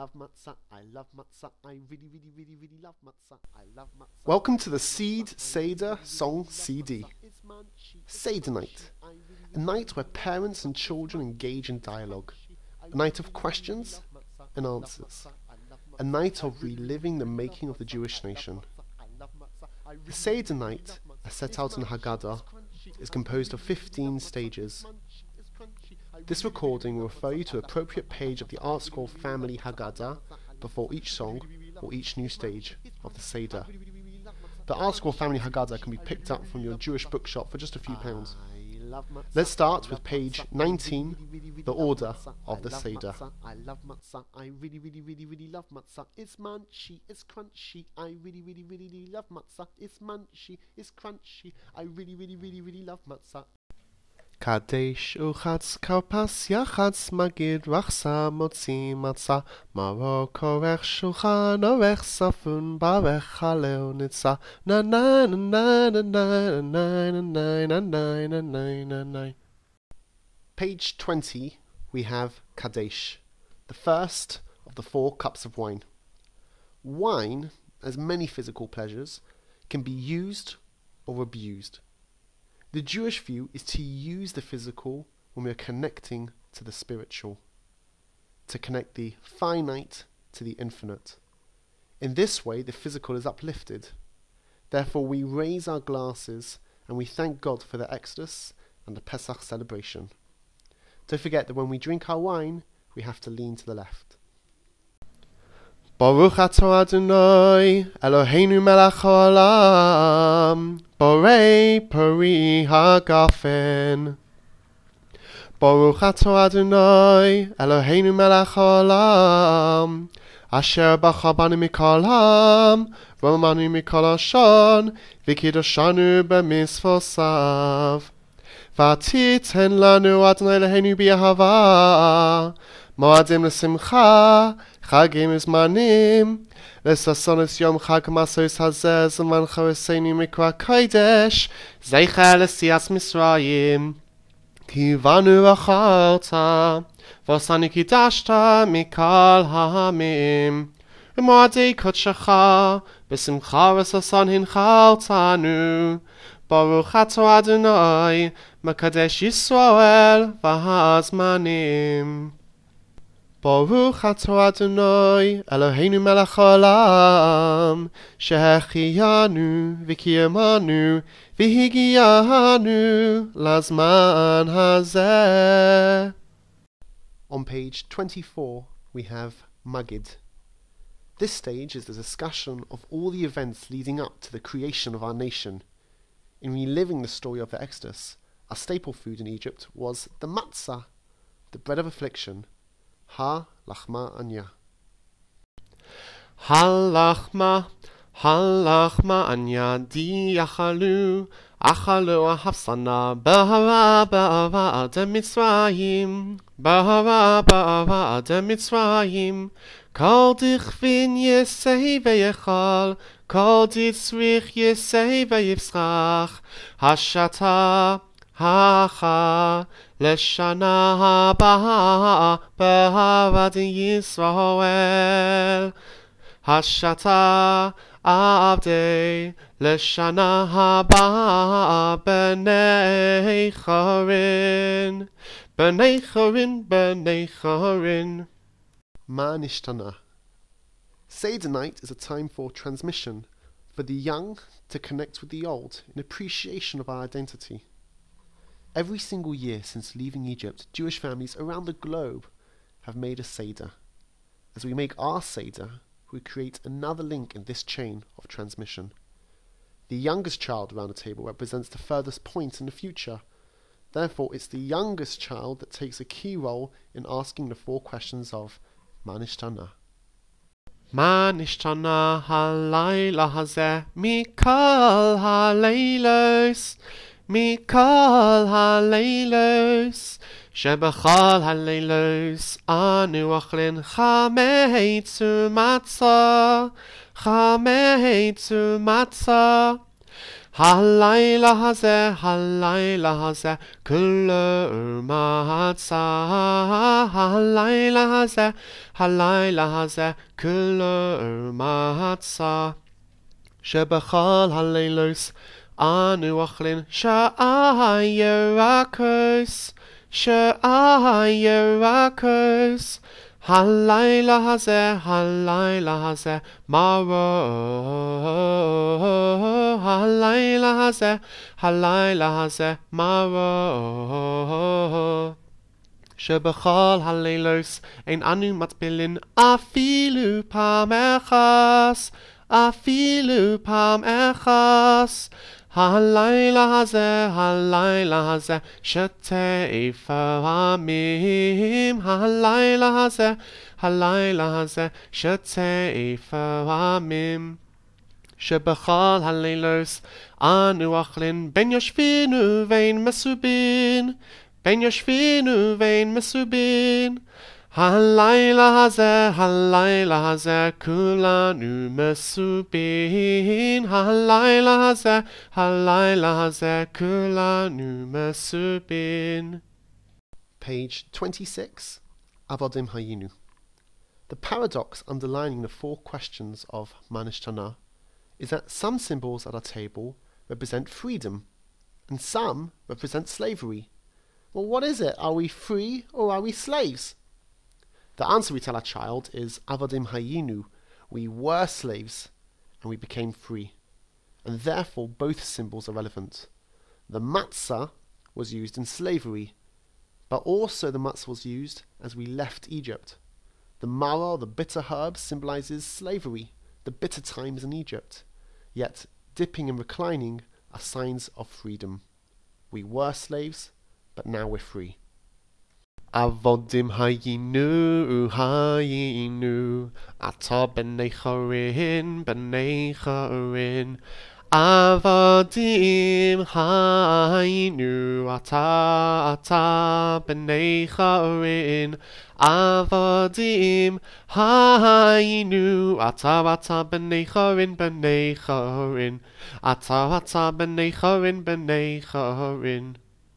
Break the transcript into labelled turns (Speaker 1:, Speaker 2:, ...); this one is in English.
Speaker 1: love matzah. I love matzah. I really, really, really, really love matzah. I love matzah.
Speaker 2: Welcome to the Seed Seder Song CD. Seder night. A night where parents and children engage in dialogue. A night of questions and answers. A night of reliving the making of the Jewish nation. The Seder night, as set out in Haggadah, is composed of 15 stages. This recording will refer you to the appropriate page of the Art ArtScroll Family Haggadah before each song or each new stage of the Seder. The Art ArtScroll Family Haggadah can be picked up from your Jewish bookshop for just a few pounds. Let's start with page 19, the order of the Seder.
Speaker 1: I love matzah. I really, really, really, really love matzah. It's munchy, it's crunchy. I really, really, really, really love matzah. It's munchy, it's crunchy. I really, really, really, really love matzah.
Speaker 2: קדש וחץ כרפס יחץ מגיד רחסה מוציא מצה מרוק עורך שולחן עורך ספון ברך חלל ניצה נה נה נה נה נה נה נה נה נה נה נה נה נה נה Page 20 we have Kadesh, the first of the four cups of wine. Wine, as many physical pleasures, can be used or abused. The Jewish view is to use the physical when we are connecting to the spiritual, to connect the finite to the infinite. In this way, the physical is uplifted. Therefore, we raise our glasses and we thank God for the Exodus and the Pesach celebration. Don't forget that when we drink our wine, we have to lean to the left. Baruch atah Adonai, Eloheinu melech haolam, borei peri hagafen. Baruch atah Adonai, Eloheinu melech haolam, asher bachabanu mikol ham, romanu mikol hashon, v'kiddushanu b'mitzvosav. ותיתן לנו אדוני אלוהינו באהבה, מועדים לשמחה, Chagim is manim. Lesasonis yom chag masos hazeh zeman chareseinu mikra kodesh. Zeicha lesias Misraim. Kivanu acharta. Vosani kidashta mikal ha'amim. B'moadei kodshacha. B'simcha resason hinchaltanu. Baruch ato Adonai. Makadesh Yisrael. V'ha'azmanim. ברוך אתה אדוני, אלוהינו מלך העולם, שהחיינו וקיימנו והגיענו לזמן הזה. On page 24 we have Magid. This stage is the discussion of all the events leading up to the creation of our nation. In reliving the story of the Exodus, our staple food in Egypt was the matzah, the bread of affliction, Ha-Lachma Anja. Ha-Lachma,
Speaker 3: Ha-Lachma Anja, di Achalu, Achalu Ahafsana, Bahava, Bahava, Adem Mitzrayim, Bahava, Bahava, Adem Mitzrayim, Kol dich vin Yesei v'yechal, Kol dich zwich Yesei v'yivsrach, Hashata, הכה, לשנה הבאה, באהבת ישראל. השתה עבדי לשנה הבאה בני חורין, בני חורין, בני חורין.
Speaker 2: Ma nishtana. Seder night is a time for transmission, for the young to connect with the old in appreciation of our identity. Every single year since leaving Egypt, Jewish families around the globe have made a Seder. As we make our Seder, we create another link in this chain of transmission. The youngest child around the table represents the furthest point in the future. Therefore, it's the youngest child that takes a key role in asking the four questions of Manishtana.
Speaker 3: Manishtana halayla hazeh mikal halaylos. Mikal halelos, shebachal halelos, anu achlin chameitzu matzah, chameitzu matzah. Halayla haze, halayla haze, kulo matzah. Halayla haze, halayla haze, kulo matzah. Shebachal halelos, halelos, אנו אוכלים שעה ירקוס, שעה ירקוס. הלילה הזה, הלילה הזה, מרו. הלילה הזה, הלילה הזה, מרו. שבכל הלילוס אין אנו מטבילין אפילו פעם אחס, אפילו פעם אחס. הלילה הזה, הלילה הזה, שתי פעמים. הלילה הזה, הלילה הזה, שתי פעמים. שבכל הלילוס אנו אוכלים בין יושבינו ואין מסובין, בין יושבינו ואין מסובין. הלילה הזה, הלילה הזה, כולנו מסובין. הלילה הזה, הלילה הזה, כולנו מסובין.
Speaker 2: Page 26, Avodim Hayinu. The paradox underlining the four questions of Manishtana is that some symbols at our table represent freedom and some represent slavery. Well, what is it? Are we free or are we slaves? The answer we tell our child is Avadim Hayinu. We were slaves and we became free. And therefore, both symbols are relevant. The matzah was used in slavery, but also the matzah was used as we left Egypt. The mara, the bitter herb, symbolizes slavery, the bitter times in Egypt. Yet, dipping and reclining are signs of freedom. We were slaves, but now we're free.
Speaker 3: A fod dim hau i nhw yw hau i nhw. A to beneich o'r un, beneich o'r un A fod dim hau i nhw A ta, a ta, beneich o'r un A fod dim hau i nhw A ta, a ta, beneich o'r un, beneich o'r un A ta, a ta, beneich o'r un, beneich o'r un